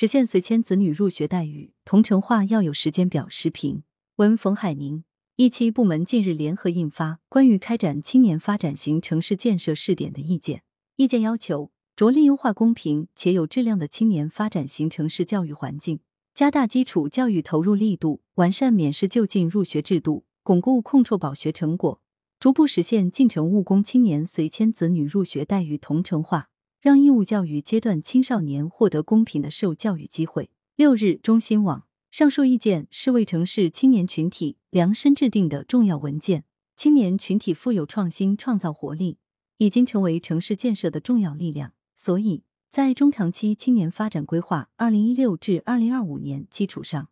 实现随迁子女入学待遇同城化要有时间表。时评文冯海宁。一期部门近日联合印发《关于开展青年发展型城市建设试点的意见》，意见要求着力优化公平且有质量的青年发展型城市教育环境，加大基础教育投入力度，完善免试就近入学制度，巩固控辍保学成果，逐步实现进城务工青年随迁子女入学待遇同城化，让义务教育阶段青少年获得公平的受教育机会。六日，中新网。上述意见是为城市青年群体量身制定的重要文件。青年群体富有创新创造活力，已经成为城市建设的重要力量。所以，在中长期青年发展规划（二零一六至二零二五年）基础上，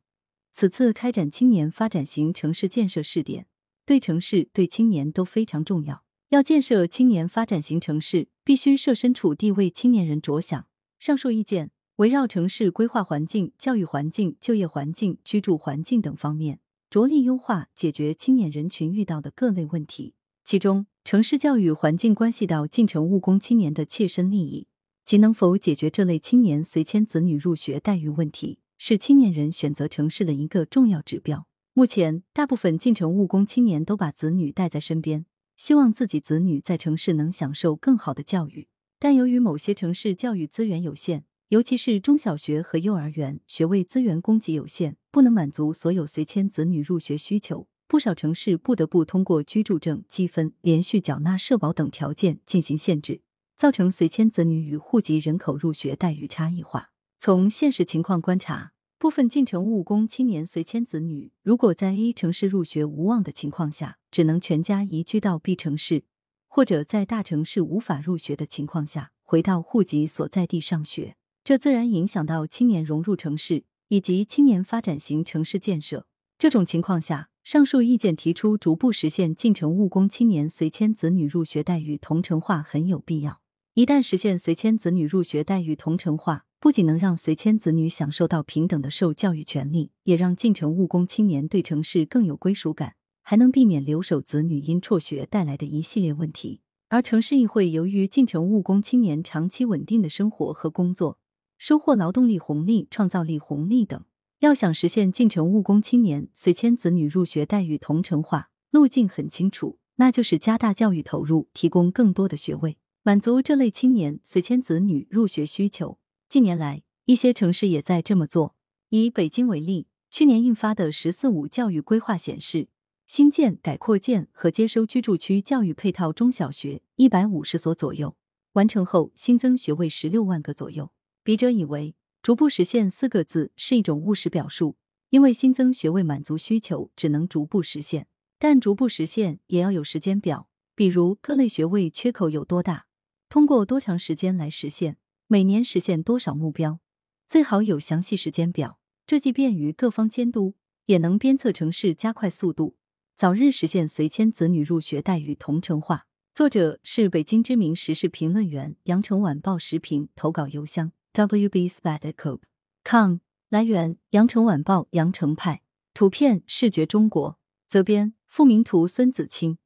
此次开展青年发展型城市建设试点，对城市、对青年都非常重要。要建设青年发展型城市，必须设身处地为青年人着想。上述意见。围绕城市规划环境、教育环境、就业环境、居住环境等方面，着力优化解决青年人群遇到的各类问题。其中，城市教育环境关系到进城务工青年的切身利益，其能否解决这类青年随迁子女入学待遇问题，是青年人选择城市的一个重要指标。目前，大部分进城务工青年都把子女带在身边，希望自己子女在城市能享受更好的教育，但由于某些城市教育资源有限。尤其是中小学和幼儿园学位资源供给有限，不能满足所有随迁子女入学需求。不少城市不得不通过居住证积分、连续缴纳社保等条件进行限制，造成随迁子女与户籍人口入学待遇差异化。从现实情况观察，部分进城务工青年随迁子女，如果在 A 城市入学无望的情况下，只能全家移居到 B 城市，或者在大城市无法入学的情况下，回到户籍所在地上学。这自然影响到青年融入城市以及青年发展型城市建设。这种情况下，上述意见提出逐步实现进城务工青年随迁子女入学待遇同城化很有必要。一旦实现随迁子女入学待遇同城化，不仅能让随迁子女享受到平等的受教育权利，也让进城务工青年对城市更有归属感，还能避免留守子女因辍学带来的一系列问题。而城市议会由于进城务工青年长期稳定的生活和工作。收获劳动力红利、创造力红利等，要想实现进城务工青年随迁子女入学待遇同城化，路径很清楚，那就是加大教育投入，提供更多的学位，满足这类青年随迁子女入学需求。近年来，一些城市也在这么做。以北京为例，去年印发的“十四五”教育规划显示，新建、改扩建和接收居住区教育配套中小学一百五十所左右，完成后新增学位十六万个左右。笔者以为，逐步实现四个字是一种务实表述，因为新增学位满足需求只能逐步实现，但逐步实现也要有时间表，比如各类学位缺口有多大，通过多长时间来实现，每年实现多少目标，最好有详细时间表，这既便于各方监督，也能鞭策城市加快速度，早日实现随迁子女入学待遇同城化。作者是北京知名时事评论员，羊城晚报时评投稿邮箱。wbspectacom 来源：羊城晚报羊城派，图片：视觉中国，责编：付明图，孙子清。